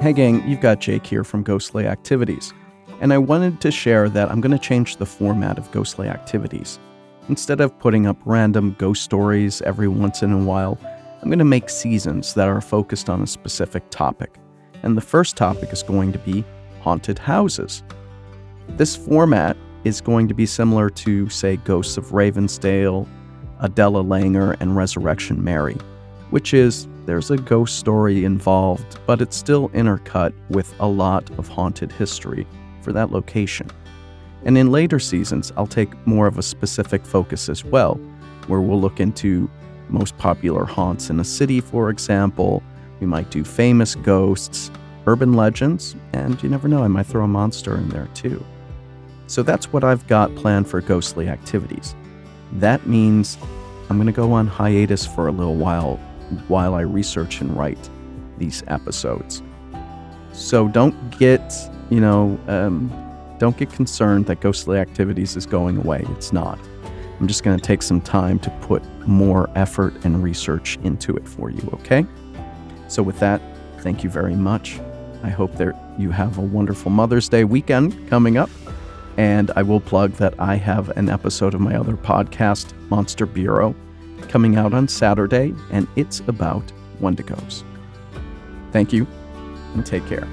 Hey, gang, you've got Jake here from Ghostly Activities, and I wanted to share that I'm going to change the format of Ghostly Activities. Instead of putting up random ghost stories every once in a while, I'm going to make seasons that are focused on a specific topic. And the first topic is going to be haunted houses. This format is going to be similar to, say, Ghosts of Ravensdale, Adela Langer, and Resurrection Mary, which is there's a ghost story involved, but it's still intercut with a lot of haunted history for that location. And in later seasons, I'll take more of a specific focus as well, where we'll look into most popular haunts in a city, for example. We might do famous ghosts, urban legends, and you never know, I might throw a monster in there too. So that's what I've got planned for ghostly activities. That means I'm going to go on hiatus for a little while while I research and write these episodes. So don't get, you know, um, don't get concerned that ghostly activities is going away. It's not. I'm just going to take some time to put more effort and research into it for you, okay? So, with that, thank you very much. I hope that you have a wonderful Mother's Day weekend coming up. And I will plug that I have an episode of my other podcast, Monster Bureau, coming out on Saturday, and it's about Wendigos. Thank you, and take care.